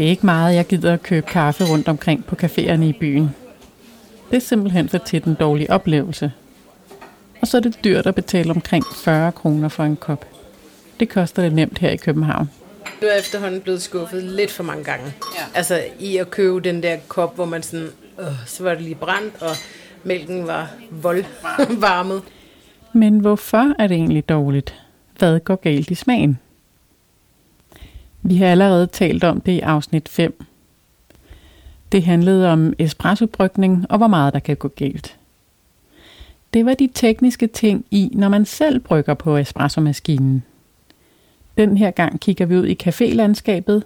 Det er ikke meget, jeg gider at købe kaffe rundt omkring på caféerne i byen. Det er simpelthen for tit en dårlig oplevelse. Og så er det dyrt at betale omkring 40 kroner for en kop. Det koster det nemt her i København. Nu er efterhånden blevet skuffet lidt for mange gange. Ja. Altså i at købe den der kop, hvor man sådan, øh, så var det lige brændt, og mælken var voldvarmet. Men hvorfor er det egentlig dårligt? Hvad går galt i smagen? Vi har allerede talt om det i afsnit 5. Det handlede om espressobrygning og hvor meget der kan gå galt. Det var de tekniske ting i, når man selv brygger på espressomaskinen. Den her gang kigger vi ud i cafélandskabet.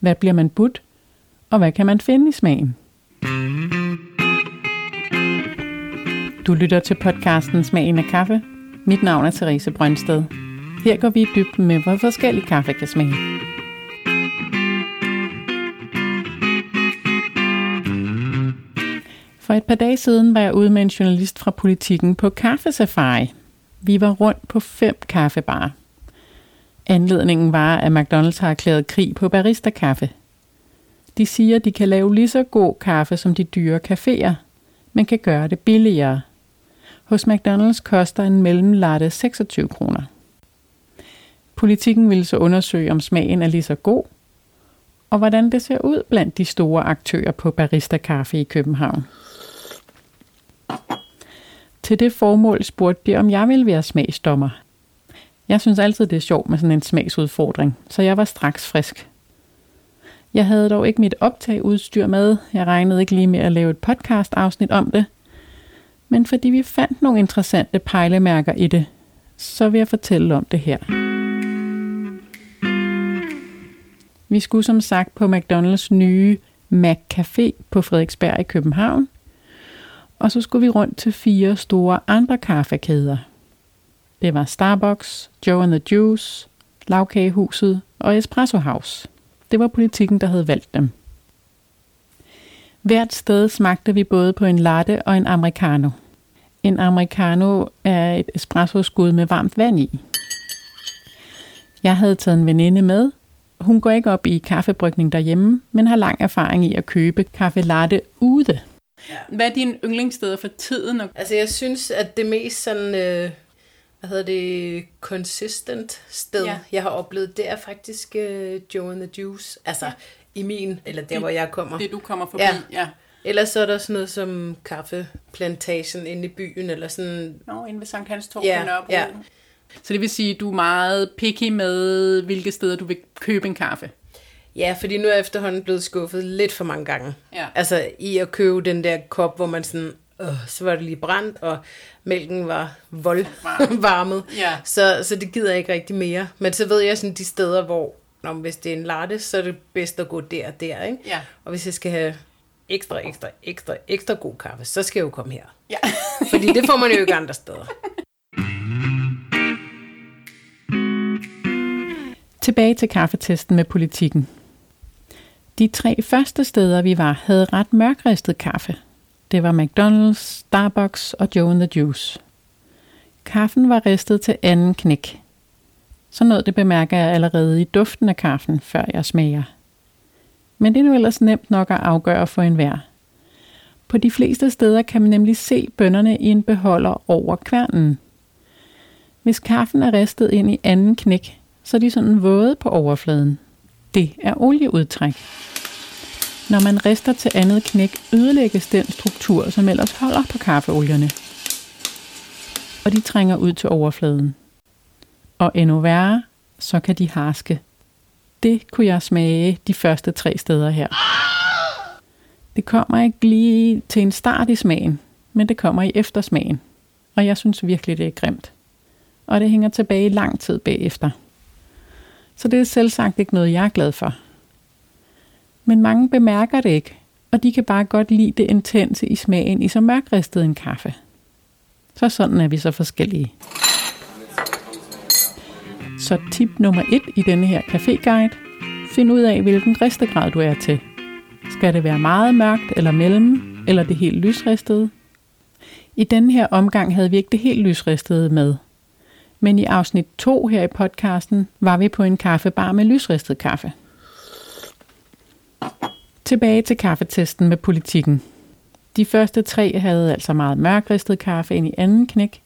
Hvad bliver man budt? Og hvad kan man finde i smagen? Du lytter til podcasten Smagen af kaffe. Mit navn er Therese Brøndsted. Her går vi i dybden med, hvor forskellig kaffe kan smage. For et par dage siden var jeg ude med en journalist fra politikken på kaffesafari. Vi var rundt på fem kaffebarer. Anledningen var, at McDonald's har erklæret krig på barista-kaffe. De siger, de kan lave lige så god kaffe som de dyre caféer, men kan gøre det billigere. Hos McDonald's koster en mellemlatte 26 kroner. Politikken ville så undersøge, om smagen er lige så god, og hvordan det ser ud blandt de store aktører på barista-kaffe i København. Til det formål spurgte de, om jeg ville være smagsdommer. Jeg synes altid, det er sjovt med sådan en smagsudfordring, så jeg var straks frisk. Jeg havde dog ikke mit optageudstyr med. Jeg regnede ikke lige med at lave et podcast-afsnit om det. Men fordi vi fandt nogle interessante pejlemærker i det, så vil jeg fortælle om det her. Vi skulle som sagt på McDonald's nye Mac Café på Frederiksberg i København. Og så skulle vi rundt til fire store andre kaffekæder. Det var Starbucks, Joe and the Juice, Lavkagehuset og Espresso House. Det var politikken, der havde valgt dem. Hvert sted smagte vi både på en latte og en americano. En americano er et espresso-skud med varmt vand i. Jeg havde taget en veninde med. Hun går ikke op i kaffebrygning derhjemme, men har lang erfaring i at købe kaffe latte ude. Hvad er dine yndlingssteder for tiden? Altså jeg synes, at det mest sådan, øh, hvad hedder det, consistent sted, Ja. ja. jeg har oplevet, det er faktisk øh, Joe and the Juice. Altså ja. i min, eller der, hvor jeg kommer. Det du kommer forbi, Ja. ja. Ellers så er der sådan noget som kaffeplantagen inde i byen, eller sådan, Nå, inde ved Sankt Hans Torv Ja, på ja. Så det vil sige, at du er meget picky med, hvilke steder du vil købe en kaffe. Ja, fordi nu er jeg efterhånden blevet skuffet lidt for mange gange. Ja. Altså i at købe den der kop, hvor man sådan, øh, så var det lige brændt, og mælken var voldvarmet. Ja. Så, så det gider jeg ikke rigtig mere. Men så ved jeg sådan de steder, hvor når, hvis det er en latte, så er det bedst at gå der og der. Ikke? Ja. Og hvis jeg skal have ekstra, ekstra, ekstra, ekstra god kaffe, så skal jeg jo komme her. Ja. Fordi det får man jo ikke andre steder. Tilbage til kaffetesten med politikken. De tre første steder, vi var, havde ret mørkristet kaffe. Det var McDonald's, Starbucks og Joe and the Juice. Kaffen var ristet til anden knæk. Så noget det bemærker jeg allerede i duften af kaffen, før jeg smager. Men det er nu ellers nemt nok at afgøre for enhver. På de fleste steder kan man nemlig se bønderne i en beholder over kværnen. Hvis kaffen er ristet ind i anden knæk, så er de sådan våde på overfladen. Det er olieudtræk. Når man rister til andet knæk, ødelægges den struktur, som ellers holder på kaffeolierne. Og de trænger ud til overfladen. Og endnu værre, så kan de harske. Det kunne jeg smage de første tre steder her. Det kommer ikke lige til en start i smagen, men det kommer i eftersmagen. Og jeg synes virkelig, det er grimt. Og det hænger tilbage lang tid bagefter. Så det er selvsagt ikke noget, jeg er glad for. Men mange bemærker det ikke, og de kan bare godt lide det intense i smagen i så mørkristet en kaffe. Så sådan er vi så forskellige. Så tip nummer et i denne her caféguide. Find ud af, hvilken ristegrad du er til. Skal det være meget mørkt eller mellem, eller det helt lysristede? I denne her omgang havde vi ikke det helt lysristede med. Men i afsnit 2 her i podcasten var vi på en kaffebar med lysristet kaffe. Tilbage til kaffetesten med politikken. De første tre havde altså meget mørkristet kaffe ind i anden knæk.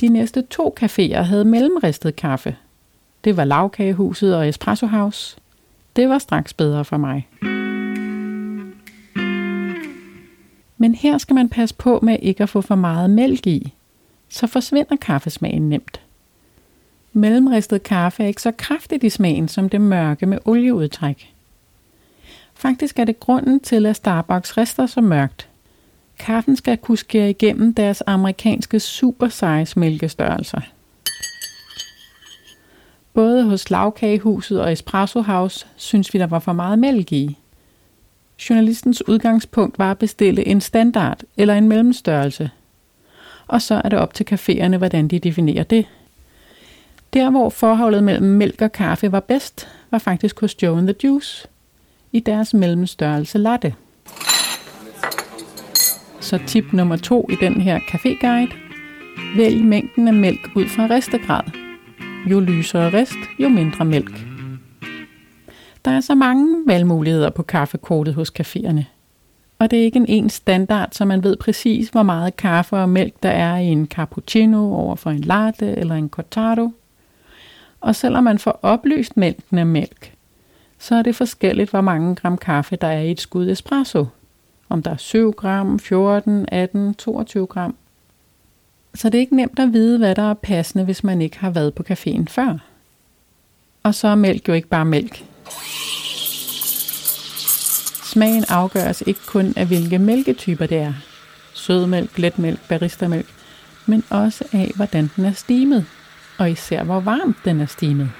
De næste to caféer havde mellemristet kaffe. Det var Lavkagehuset og Espresso House. Det var straks bedre for mig. Men her skal man passe på med ikke at få for meget mælk i, så forsvinder kaffesmagen nemt. Mellemristet kaffe er ikke så kraftigt i smagen som det mørke med olieudtræk. Faktisk er det grunden til, at Starbucks rister så mørkt. Kaffen skal kunne skære igennem deres amerikanske super size mælkestørrelser. Både hos Lavkagehuset og Espresso House synes vi, der var for meget mælk i. Journalistens udgangspunkt var at bestille en standard eller en mellemstørrelse. Og så er det op til caféerne, hvordan de definerer det. Der, hvor forholdet mellem mælk og kaffe var bedst, var faktisk hos Joe and the Juice i deres mellemstørrelse latte. Så tip nummer to i den her caféguide. Vælg mængden af mælk ud fra restegrad. Jo lysere rest, jo mindre mælk. Der er så mange valgmuligheder på kaffekortet hos caféerne. Og det er ikke en ens standard, så man ved præcis, hvor meget kaffe og mælk der er i en cappuccino over for en latte eller en cortado. Og selvom man får oplyst mængden af mælk, så er det forskelligt, hvor mange gram kaffe der er i et skud espresso. Om der er 7 gram, 14, 18, 22 gram. Så det er ikke nemt at vide, hvad der er passende, hvis man ikke har været på caféen før. Og så er mælk jo ikke bare mælk. Smagen afgøres ikke kun af, hvilke mælketyper det er. Sødmælk, letmælk, baristamælk, men også af, hvordan den er stimet, og især hvor varmt den er stimet.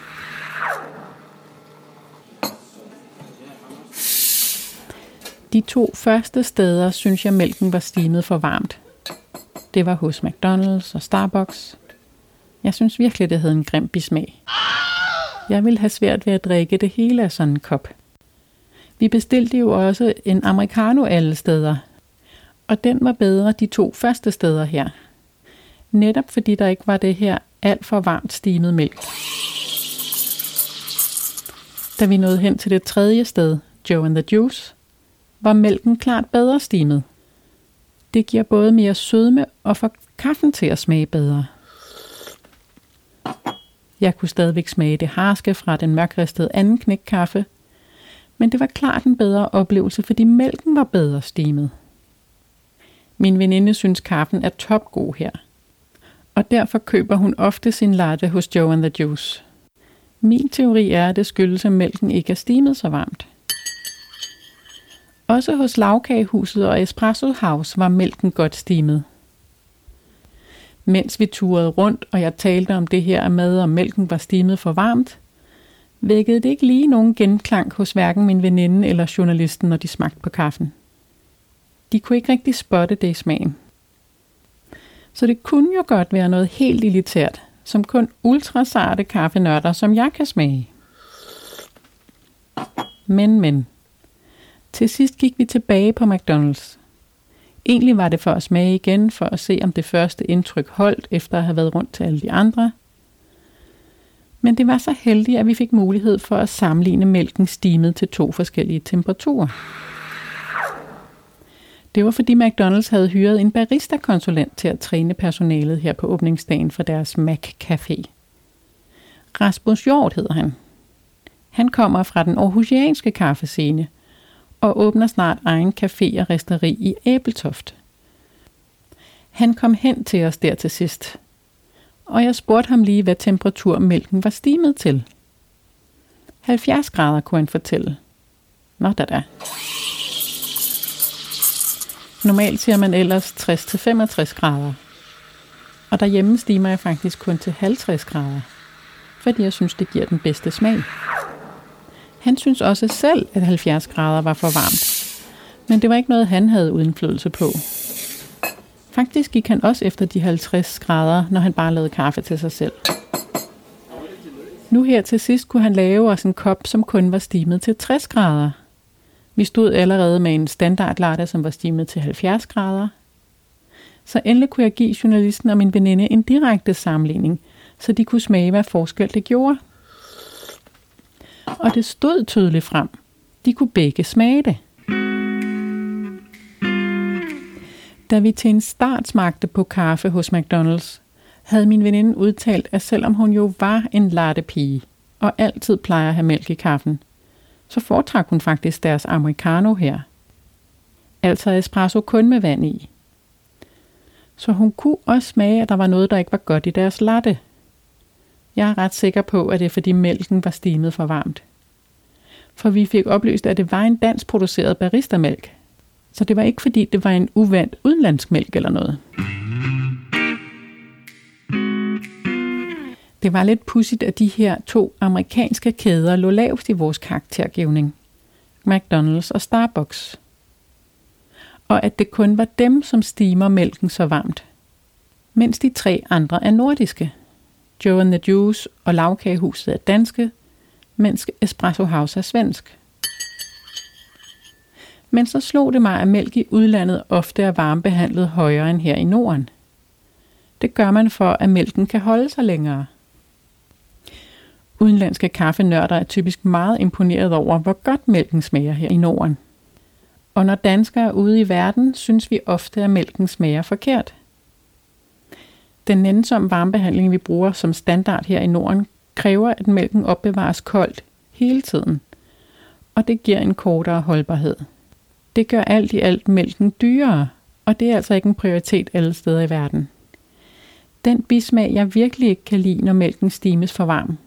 De to første steder synes jeg, mælken var stimet for varmt. Det var hos McDonald's og Starbucks. Jeg synes virkelig, det havde en grim bismag. Jeg ville have svært ved at drikke det hele af sådan en kop. Vi bestilte jo også en americano alle steder, og den var bedre de to første steder her. Netop fordi der ikke var det her alt for varmt stimet mælk. Da vi nåede hen til det tredje sted, Joe and the Juice, var mælken klart bedre stimet. Det giver både mere sødme og får kaffen til at smage bedre. Jeg kunne stadigvæk smage det harske fra den mørkristede anden knækkaffe men det var klart en bedre oplevelse, fordi mælken var bedre stemet. Min veninde synes kaffen er topgod her, og derfor køber hun ofte sin latte hos Joe and the Juice. Min teori er, at det skyldes, at mælken ikke er stemet så varmt. Også hos lavkagehuset og Espresso House var mælken godt stemet. Mens vi turede rundt, og jeg talte om det her med, om mælken var stemet for varmt, vækkede det ikke lige nogen genklang hos hverken min veninde eller journalisten, når de smagte på kaffen. De kunne ikke rigtig spotte det i smagen. Så det kunne jo godt være noget helt elitært, som kun ultrasarte kaffenørder, som jeg kan smage. Men, men. Til sidst gik vi tilbage på McDonald's. Egentlig var det for at smage igen, for at se om det første indtryk holdt, efter at have været rundt til alle de andre. Men det var så heldigt, at vi fik mulighed for at sammenligne mælken stimet til to forskellige temperaturer. Det var fordi McDonald's havde hyret en barista-konsulent til at træne personalet her på åbningsdagen for deres Mac Café. Rasmus Hjort hedder han. Han kommer fra den aarhusianske kaffescene og åbner snart egen café og resteri i Æbeltoft. Han kom hen til os der til sidst, og jeg spurgte ham lige, hvad temperatur mælken var stimet til. 70 grader kunne han fortælle. Nå da da. Normalt siger man ellers 60-65 grader. Og derhjemme stimer jeg faktisk kun til 50 grader, fordi jeg synes, det giver den bedste smag. Han synes også selv, at 70 grader var for varmt. Men det var ikke noget, han havde indflydelse på. Faktisk gik han også efter de 50 grader, når han bare lavede kaffe til sig selv. Nu her til sidst kunne han lave os en kop, som kun var stimet til 60 grader. Vi stod allerede med en standard latte, som var stimet til 70 grader. Så endelig kunne jeg give journalisten og min veninde en direkte sammenligning, så de kunne smage, hvad forskel det gjorde. Og det stod tydeligt frem. De kunne begge smage det. Da vi til en start smagte på kaffe hos McDonald's, havde min veninde udtalt, at selvom hun jo var en latte pige, og altid plejer at have mælk i kaffen, så foretrak hun faktisk deres americano her. Altså espresso kun med vand i. Så hun kunne også smage, at der var noget, der ikke var godt i deres latte. Jeg er ret sikker på, at det er fordi mælken var stimet for varmt. For vi fik oplyst, at det var en dansk produceret baristamælk. Så det var ikke fordi, det var en uvandt udenlandsk mælk eller noget. Det var lidt pudsigt, at de her to amerikanske kæder lå lavest i vores karaktergivning. McDonald's og Starbucks. Og at det kun var dem, som stimer mælken så varmt. Mens de tre andre er nordiske. Joe and the Juice og Lavkagehuset er danske, mens Espresso House er svensk. Men så slog det mig, at mælk i udlandet ofte er varmebehandlet højere end her i Norden. Det gør man for, at mælken kan holde sig længere. Udenlandske kaffenørder er typisk meget imponeret over, hvor godt mælken smager her i Norden. Og når danskere er ude i verden, synes vi ofte, at mælken smager forkert. Den nænsomme varmebehandling, vi bruger som standard her i Norden, kræver, at mælken opbevares koldt hele tiden, og det giver en kortere holdbarhed. Det gør alt i alt mælken dyrere, og det er altså ikke en prioritet alle steder i verden. Den bismag, jeg virkelig ikke kan lide, når mælken stimes for varm,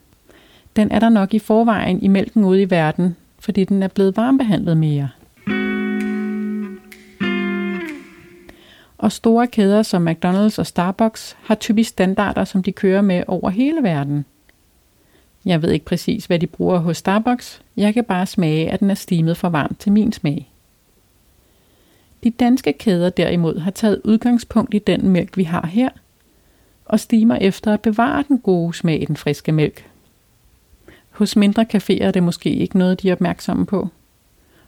den er der nok i forvejen i mælken ude i verden, fordi den er blevet varmebehandlet mere. Og store kæder som McDonald's og Starbucks har typisk standarder, som de kører med over hele verden. Jeg ved ikke præcis, hvad de bruger hos Starbucks. Jeg kan bare smage, at den er stimet for varmt til min smag. De danske kæder derimod har taget udgangspunkt i den mælk, vi har her, og stimer efter at bevare den gode smag i den friske mælk. Hos mindre caféer er det måske ikke noget, de er opmærksomme på.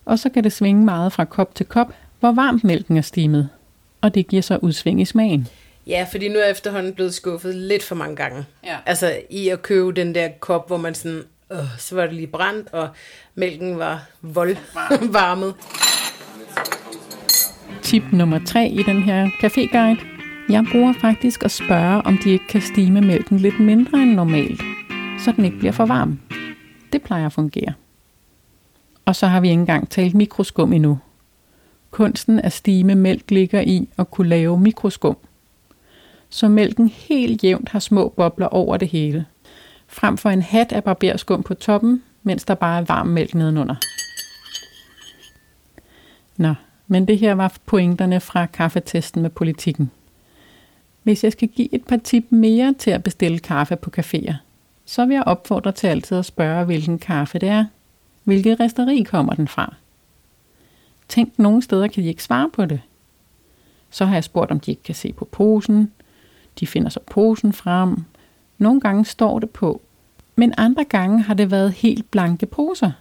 Og så kan det svinge meget fra kop til kop, hvor varmt mælken er stimet. Og det giver så udsving i smagen. Ja, fordi nu er jeg efterhånden blevet skuffet lidt for mange gange. Ja. Altså i at købe den der kop, hvor man sådan, øh, så var det lige brændt, og mælken var voldvarmet. Tip nummer 3 i den her caféguide. Jeg bruger faktisk at spørge, om de ikke kan stime mælken lidt mindre end normalt, så den ikke bliver for varm. Det plejer at fungere. Og så har vi ikke engang talt mikroskum endnu. Kunsten at stime mælk ligger i at kunne lave mikroskum. Så mælken helt jævnt har små bobler over det hele. Frem for en hat af barberskum på toppen, mens der bare er varm mælk nedenunder. Nå, men det her var pointerne fra kaffetesten med politikken. Hvis jeg skal give et par tip mere til at bestille kaffe på caféer, så vil jeg opfordre til altid at spørge, hvilken kaffe det er. Hvilket resteri kommer den fra? Tænk, nogle steder kan de ikke svare på det. Så har jeg spurgt, om de ikke kan se på posen. De finder så posen frem. Nogle gange står det på. Men andre gange har det været helt blanke poser.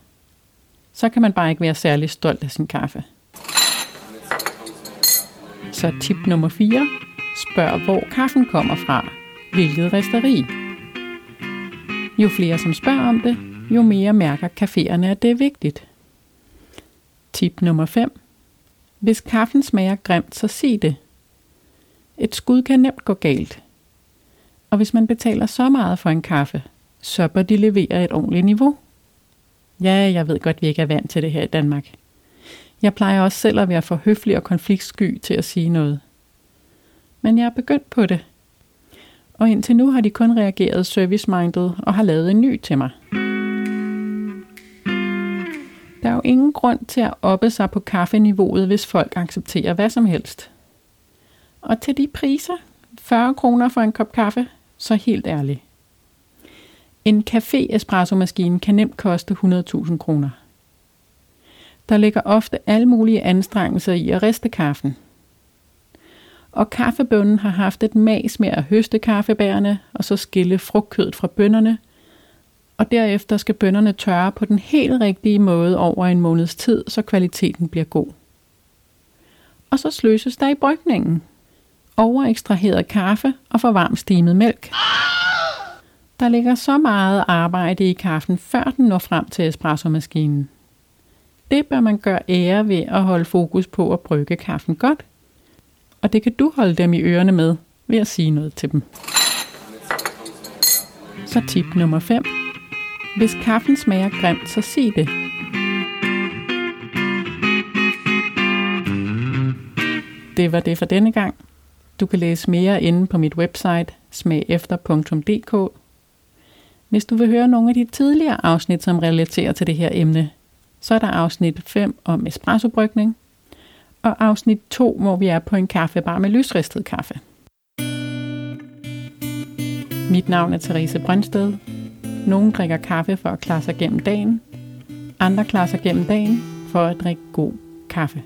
Så kan man bare ikke være særlig stolt af sin kaffe. Så tip nummer 4. Spørg, hvor kaffen kommer fra. Hvilket resteri. Jo flere som spørger om det, jo mere mærker caféerne, at det er vigtigt. Tip nummer 5. Hvis kaffen smager grimt, så sig det. Et skud kan nemt gå galt. Og hvis man betaler så meget for en kaffe, så bør de levere et ordentligt niveau. Ja, jeg ved godt, vi ikke er vant til det her i Danmark. Jeg plejer også selv at være for høflig og konfliktsky til at sige noget. Men jeg er begyndt på det, og indtil nu har de kun reageret service-minded og har lavet en ny til mig. Der er jo ingen grund til at oppe sig på kaffeniveauet, hvis folk accepterer hvad som helst. Og til de priser, 40 kroner for en kop kaffe, så helt ærligt. En café espresso maskine kan nemt koste 100.000 kroner. Der ligger ofte alle mulige anstrengelser i at riste kaffen – og kaffebønnen har haft et mas med at høste kaffebærene og så skille frugtkødet fra bønnerne, og derefter skal bønnerne tørre på den helt rigtige måde over en måneds tid, så kvaliteten bliver god. Og så sløses der i brygningen. Overekstraheret kaffe og for varmt stimet mælk. Der ligger så meget arbejde i kaffen, før den når frem til espressomaskinen det bør man gøre ære ved at holde fokus på at brygge kaffen godt. Og det kan du holde dem i ørerne med ved at sige noget til dem. Så tip nummer 5. Hvis kaffen smager grimt, så sig det. Det var det for denne gang. Du kan læse mere inde på mit website smagefter.dk. Hvis du vil høre nogle af de tidligere afsnit, som relaterer til det her emne, så er der afsnit 5 om espressobrygning, og afsnit 2, hvor vi er på en kaffebar med lysristet kaffe. Mit navn er Therese Brøndsted. Nogle drikker kaffe for at klare sig gennem dagen. Andre klarer sig gennem dagen for at drikke god kaffe.